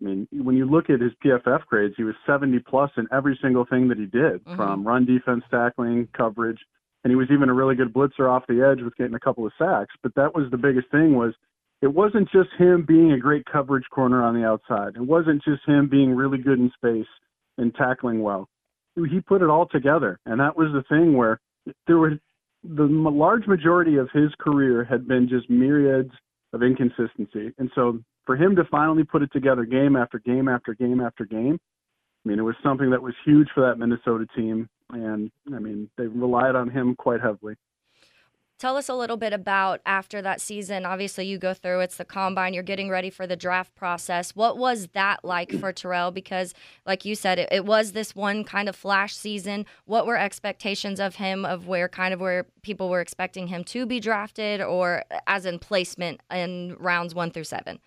I mean, when you look at his PFF grades, he was 70 plus in every single thing that he did, mm-hmm. from run defense, tackling, coverage, and he was even a really good blitzer off the edge with getting a couple of sacks. But that was the biggest thing was it wasn't just him being a great coverage corner on the outside. It wasn't just him being really good in space and tackling well he put it all together, and that was the thing where there was the large majority of his career had been just myriads of inconsistency, and so for him to finally put it together game after game after game after game, I mean, it was something that was huge for that Minnesota team, and I mean, they relied on him quite heavily. Tell us a little bit about after that season. Obviously, you go through it's the combine, you're getting ready for the draft process. What was that like for Terell? Because, like you said, it, it, was this one kind of flash season. What were expectations of him, of where kind of where people were expecting him to be drafted, or as in placement in rounds one through seven?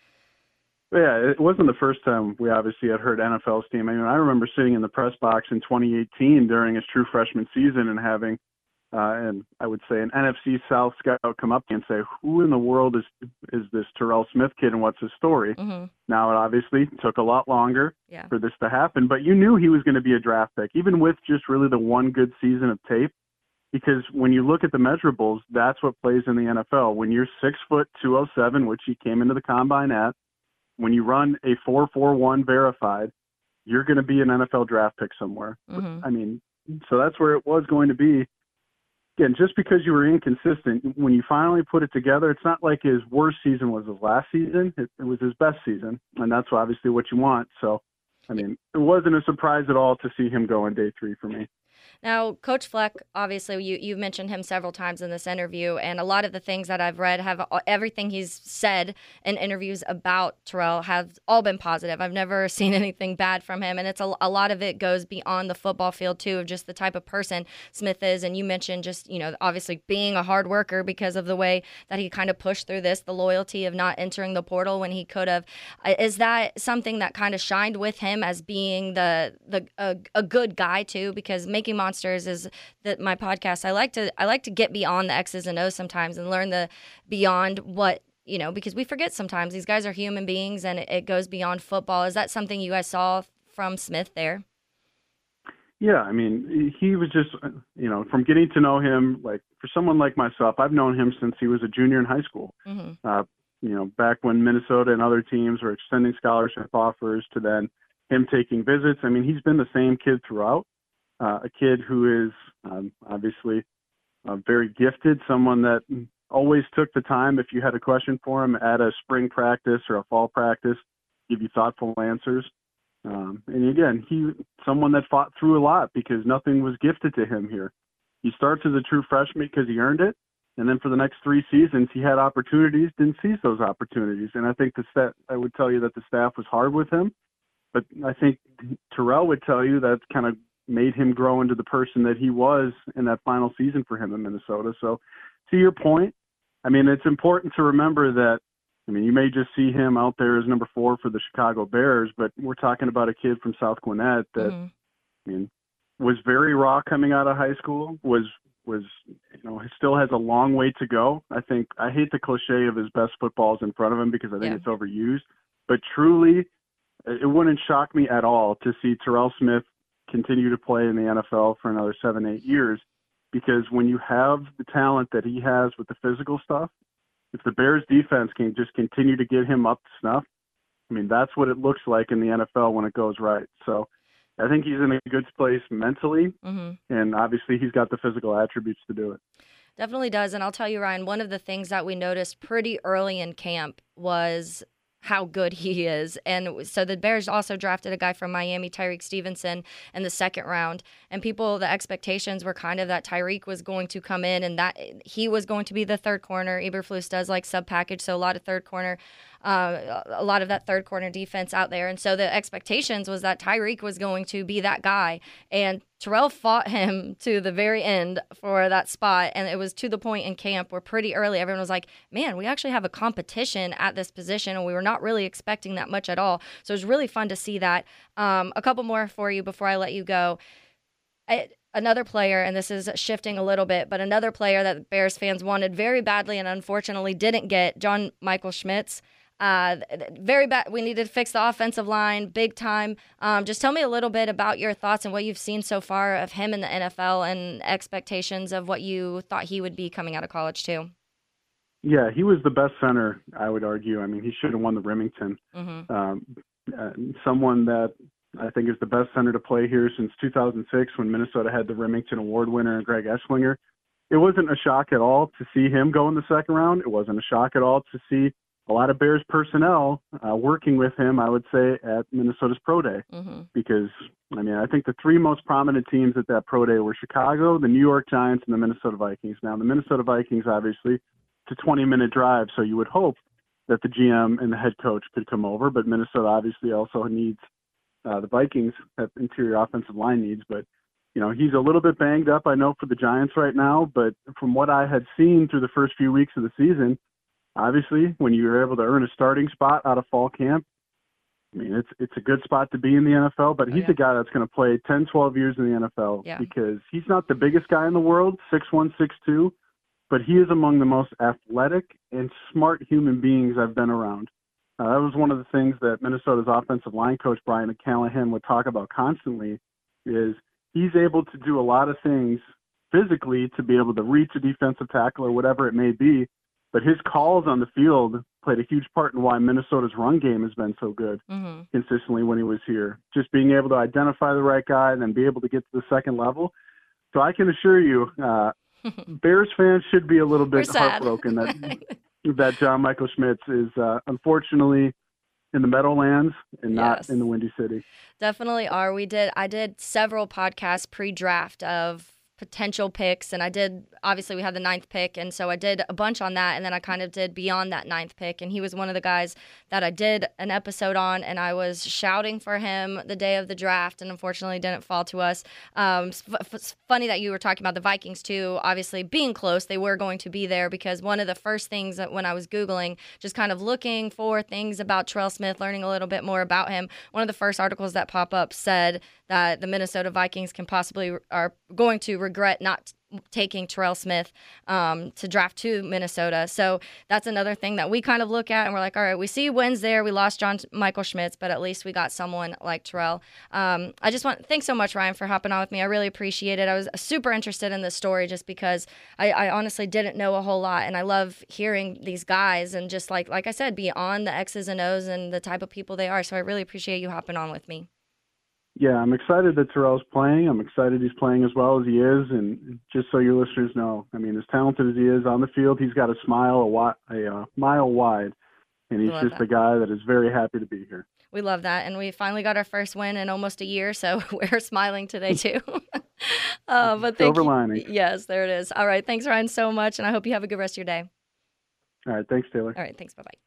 Yeah, it wasn't the first time we obviously had heard NFL's team. I mean, I remember sitting in the press box in 2018 during his true freshman season and having and I would say an NFC South scout come up and say, "Who in the world is is this Terell Smith kid, and what's his story?" Mm-hmm. Now it obviously took a lot longer yeah. for this to happen, but you knew he was going to be a draft pick, even with just really the one good season of tape. Because when you look at the measurables, that's what plays in the NFL. When you're six foot two oh seven, which he came into the combine at, when you run a four four one verified, you're going to be an NFL draft pick somewhere. Mm-hmm. I mean, so that's where it was going to be again, just because you were inconsistent, when you finally put it together, it's not like his worst season was his last season. It, it was his best season, and that's obviously what you want. So, I mean, it wasn't a surprise at all to see him go on day three for me. Now, Coach Fleck, obviously, you you mentioned him several times in this interview, and a lot of the things that I've read have everything he's said in interviews about Terell have all been positive. I've never <laughs> seen anything bad from him, and it's a, a lot of it goes beyond the football field too, of just the type of person Smith is. And you mentioned just you know obviously being a hard worker because of the way that he kind of pushed through this, the loyalty of not entering the portal when he could have. Is that something that kind of shined with him as being the the a, a good guy too? Because making monsters is that my podcast. I like to I like to get beyond the X's and O's sometimes and learn the beyond what you know because we forget sometimes these guys are human beings and it, it goes beyond football. Is that something you guys saw from Smith there? Yeah, I mean, he was just, you know, from getting to know him, like for someone like myself, I've known him since he was a junior in high school. Mm-hmm. Uh, you know, back when Minnesota and other teams were extending scholarship offers to then him taking visits. I mean, he's been the same kid throughout uh, a kid who is um, obviously uh, very gifted, someone that always took the time if you had a question for him at a spring practice or a fall practice, give you thoughtful answers. Um, and again, he someone that fought through a lot because nothing was gifted to him here. He starts as a true freshman because he earned it, and then for the next three seasons, he had opportunities, didn't seize those opportunities. And I think the stat, I would tell you that the staff was hard with him, but I think Terell would tell you that's kind of made him grow into the person that he was in that final season for him in Minnesota. So, to your point, I mean, it's important to remember that. I mean, you may just see him out there as number four for the Chicago Bears, but we're talking about a kid from South Gwinnett that, mm-hmm. I mean, was very raw coming out of high school. Was was you know still has a long way to go. I think I hate the cliche of his best footballs in front of him because I think Yeah. it's overused. But truly, it wouldn't shock me at all to see Terell Smith continue to play in the NFL for another seven eight years. Because when you have the talent that he has with the physical stuff, if the Bears defense can just continue to get him up to snuff, I mean that's what it looks like in the NFL when it goes right. So I think he's in a good place mentally, hmm and obviously he's got the physical attributes to do it. Definitely does. And I'll tell you, Ryan, one of the things that we noticed pretty early in camp was how good he is. And so the Bears also drafted a guy from Miami, Tyrique Stevenson, in the second round. And people, the expectations were kind of that Tyrique was going to come in and that eh, he was going to be the third corner. Eberflus does like sub package, so a lot of third corner, uh, a lot of that third corner defense out there. And so the expectations was that Tyrique was going to be that guy. And Terell fought him <laughs> to the very end for that spot. And it was to the point in camp where pretty early everyone was like, man, we actually have a competition at this position. And we were not really expecting that much at all. So it was really fun to see that. Um, a couple more for you before I let you go. Another player, and this is shifting a little bit, but another player that Bears fans wanted very badly and unfortunately didn't get, John Michael Schmitz. Uh, very bad. We needed to fix the offensive line big time. Um, just tell me a little bit about your thoughts and what you've seen so far of him in the NFL and expectations of what you thought he would be coming out of college too. Yeah, he was the best center, I would argue. I mean, he should have won the Rimington. hmm Um, uh, someone that I think is the best center to play here since 2006 when Minnesota had the Rimington Award winner, Greg Eslinger. It wasn't a shock at all to see him go in the second round. It wasn't a shock at all to see a lot of Bears personnel uh, working with him, I would say, at Minnesota's Pro Day. hmm because I mean I think the three most prominent teams at that pro day were Chicago, the New York Giants, and the Minnesota Vikings. Now the Minnesota Vikings obviously it's a 20 minute drive, so you would hope that the GM and the head coach could come over, but Minnesota obviously also needs uh, the Vikings have interior offensive line needs, but you know he's a little bit banged up I know for the Giants right now, but from what I had seen through the first few weeks of the season, obviously when you're able to earn a starting spot out of fall camp I mean, it's it's a good spot to be in the NFL, but Oh, he's yeah. a guy that's going to play 10, 12 years in the NFL Yeah. because he's not the biggest guy in the world, six one, six two, but he is among the most athletic and smart human beings I've been around. Uh, that was one of the things that Minnesota's offensive line coach Brian McCallahan would talk about constantly. Is he's able to do a lot of things physically to be able to reach a defensive tackle or whatever it may be, but his calls on the field played a huge part in why Minnesota's run game has been so good hmm consistently when he was here. Just being able to identify the right guy and then be able to get to the second level. So I can assure you, uh, <laughs> Bears fans should be a little bit heartbroken that <laughs> that John Michael Schmitz is uh, unfortunately in the Meadowlands and not Yes. in the Windy City. Definitely are. We did. I did several podcasts pre-draft of potential picks, and I did. Obviously, we had the ninth pick, and so I did a bunch on that, and then I kind of did beyond that ninth pick, and he was one of the guys that I did an episode on, and I was shouting for him the day of the draft, and unfortunately, didn't fall to us. Um, it's funny that you were talking about the Vikings too. Obviously, being close, they were going to be there because one of the first things that when I was googling, just kind of looking for things about Terell Smith, learning a little bit more about him, one of the first articles that pop up said that the Minnesota Vikings can possibly are going to regret not taking Terell Smith um, to draft to Minnesota. So that's another thing that we kind of look at and we're like, all right, we see wins there. We lost John Michael Schmitz, but at least we got someone like Terell. Um, I just want thanks so much, Ryan, for hopping on with me. I really appreciate it. I was super interested in this story just because I, I honestly didn't know a whole lot, and I love hearing these guys and just like like I said, beyond the X's and O's and the type of people they are. So I really appreciate you hopping on with me. Yeah, I'm excited that Terell's playing. I'm excited he's playing as well as he is. And just so your listeners know, I mean, as talented as he is on the field, he's got a smile a, wi- a uh, mile wide, and he's just that. a guy that is very happy to be here. We love that. And we finally got our first win in almost a year. So <laughs> we're smiling today, too. <laughs> uh, but thank Silver you. lining. Yes, there it is. All right. Thanks, Ryan, so much. And I hope you have a good rest of your day. All right, thanks, Taylor. All right. Thanks. Bye bye.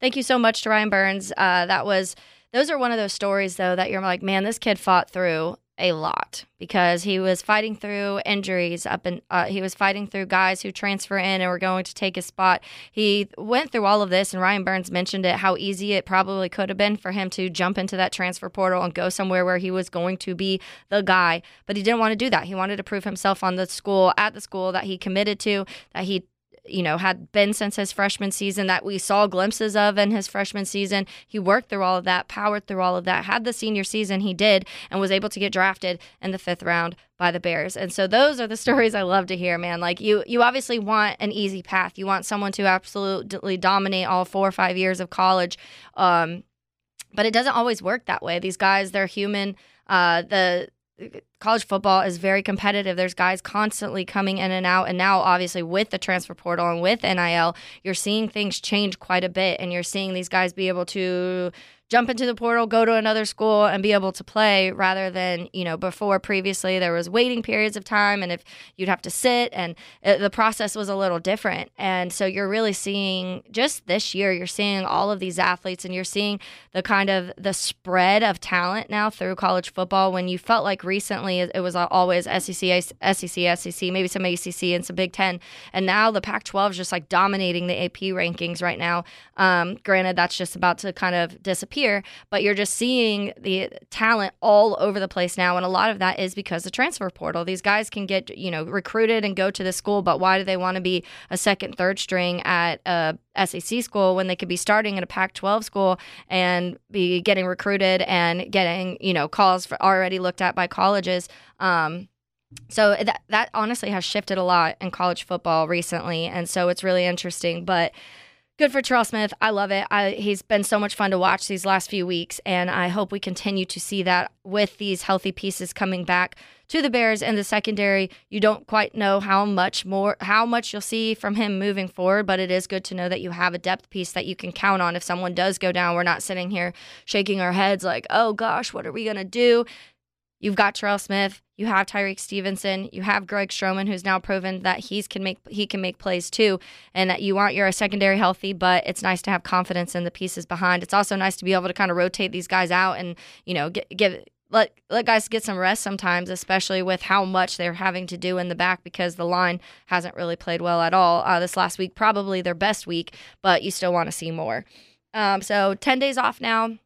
Thank you so much to Ryan Burns. Uh, that was those are one of those stories though that you're like, man, this kid fought through a lot because he was fighting through injuries up and uh, he was fighting through guys who transfer in and were going to take his spot. He went through all of this, and Ryan Burns mentioned it how easy it probably could have been for him to jump into that transfer portal and go somewhere where he was going to be the guy. But he didn't want to do that. He wanted to prove himself on the school at the school that he committed to, that he you know, had been since his freshman season that we saw glimpses of in his freshman season. He worked through all of that, powered through all of that, had the senior season he did, and was able to get drafted in the fifth round by the Bears. And so those are the <laughs> stories I love to hear, man. Like you you obviously want an easy path. You want someone to absolutely dominate all four or five years of college. Um, but it doesn't always work that way. These guys, they're human. Uh, the college football is very competitive. There's guys constantly coming in and out. And now, obviously, with the transfer portal and with NIL, you're seeing things change quite a bit. And you're seeing these guys be able to jump into the portal, go to another school, and be able to play rather than, you know, before previously there was waiting periods of time and if you'd have to sit and it, the process was a little different. And so you're really seeing just this year, you're seeing all of these athletes and you're seeing the kind of the spread of talent now through college football when you felt like recently it was always SEC, SEC, SEC, maybe some ACC and some Big Ten. And now the Pac 12 is just like dominating the AP rankings right now. Um, granted, that's just about to kind of disappear but you're just seeing the talent all over the place now. And a lot of that is because the transfer portal. These guys can get, you know, recruited and go to the school, but why do they want to be a second, third string at a SEC school when they could be starting at a Pac 12 school and be getting recruited and getting, you know, calls for already looked at by colleges? Um, so that that honestly has shifted a lot in college football recently, and so it's really interesting. But good for Terell Smith. I love it. I, he's been so much fun to watch these last few weeks, and I hope we continue to see that with these healthy pieces coming back to the Bears and the secondary. You don't quite know how much more, how much you'll see from him moving forward, but it is good to know that you have a depth piece that you can count on if someone does go down. We're not sitting here shaking our heads like, oh gosh, what are we gonna do? You've got Terell Smith, you have Tyrique Stevenson, you have Greg Stroman, who's now proven that he's can make he can make plays too, and that you want your secondary healthy, but it's nice to have confidence in the pieces behind. It's also nice to be able to kind of rotate these guys out and you know get, give let let guys get some rest sometimes, especially with how much they're having to do in the back because the line hasn't really played well at all. Uh, this last week, probably their best week, but you still want to see more. Um, so ten days off now,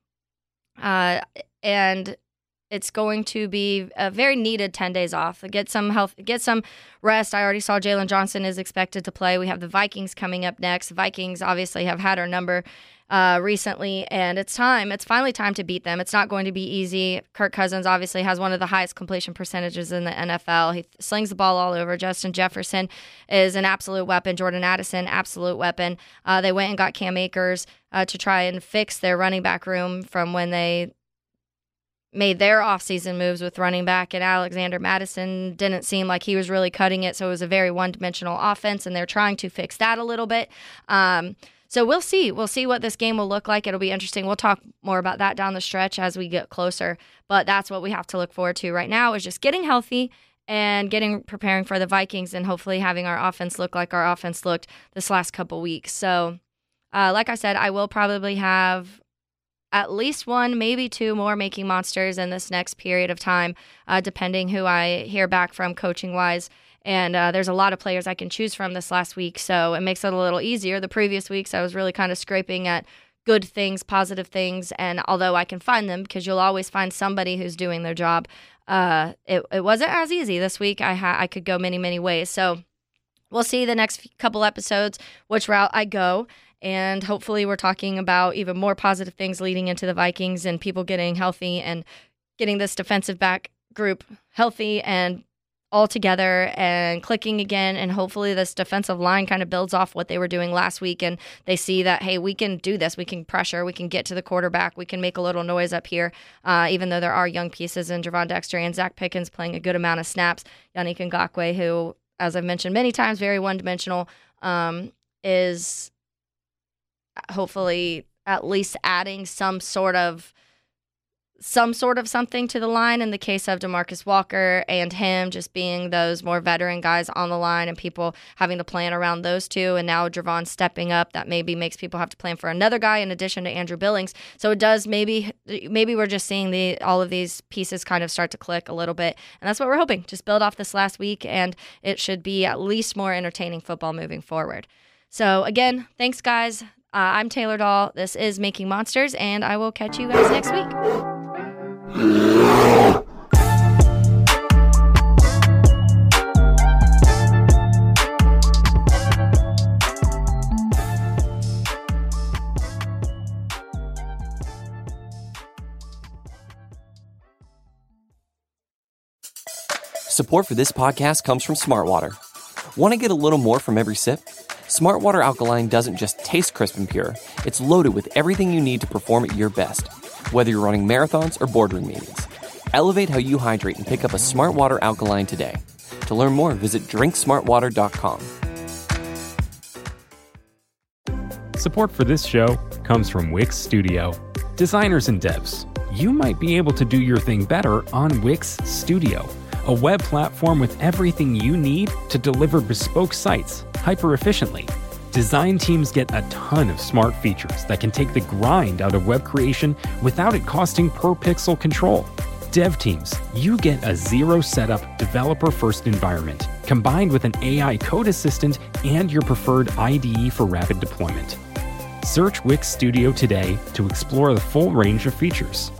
uh, and it's going to be a very needed 10 days off. Get some health, get some rest. I already saw Jaylon Johnson is expected to play. We have the Vikings coming up next. Vikings obviously have had our number uh, recently, and it's time. It's finally time to beat them. It's not going to be easy. Kirk Cousins obviously has one of the highest completion percentages in the NFL. He slings the ball all over. Justin Jefferson is an absolute weapon. Jordan Addison, absolute weapon. Uh, they went and got Cam Akers uh, to try and fix their running back room from when they made their offseason moves with running back and Alexander Mattison didn't seem like he was really cutting it. So it was a very one dimensional offense, and they're trying to fix that a little bit. Um, so we'll see. We'll see what this game will look like. It'll be interesting. We'll talk more about that down the stretch as we get closer. But that's what we have to look forward to right now is just getting healthy and getting preparing for the Vikings and hopefully having our offense look like our offense looked this last couple weeks. So, uh, like I said, I will probably have at least one, maybe two more making monsters in this next period of time, uh, depending who I hear back from coaching wise. And uh, there's a lot of players I can choose from this last week, so it makes it a little easier. The previous weeks, I was really kind of scraping at good things, positive things, and although I can find them because you'll always find somebody who's doing their job, uh, it, it wasn't as easy this week. I ha- I could go many many ways, so we'll see the next couple episodes which route I go. And hopefully, we're talking about even more positive things leading into the Vikings and people getting healthy and getting this defensive back group healthy and all together and clicking again. And hopefully, this defensive line kind of builds off what they were doing last week. And they see that, hey, we can do this. We can pressure. We can get to the quarterback. We can make a little noise up here, uh, even though there are young pieces in Gervon Dexter and Zacch Pickens playing a good amount of snaps. Yannick Ngakoue, who, as I've mentioned many times, very one dimensional, um, is hopefully at least adding some sort of some sort of something to the line in the case of Demarcus Walker and him just being those more veteran guys on the line and people having to plan around those two. And now Gervon stepping up, that maybe makes people have to plan for another guy in addition to Andrew Billings. So it does maybe maybe we're just seeing the all of these pieces kind of start to click a little bit, and that's what we're hoping. Just build off this last week, and it should be at least more entertaining football moving forward. So again, thanks guys. Uh, I'm Taylor Doll. This is Making Monsters, and I will catch you guys next week. Support for this podcast comes from Smartwater. Want to get a little more from every sip? Smartwater Alkaline doesn't just taste crisp and pure, it's loaded with everything you need to perform at your best whether you're running marathons or boardroom meetings. Elevate how you hydrate and pick up a Smart Water Alkaline today. To learn more, visit drinksmartwater.com. Support for this show comes from Wix Studio. Designers and devs, you might be able to do your thing better on Wix Studio, a web platform with everything you need to deliver bespoke sites hyper efficiently. Design teams get a ton of smart features that can take the grind out of web creation without it costing per pixel control. Dev teams, you get a zero setup, developer first environment combined with an AI code assistant and your preferred IDE for rapid deployment. Search Wix Studio today to explore the full range of features.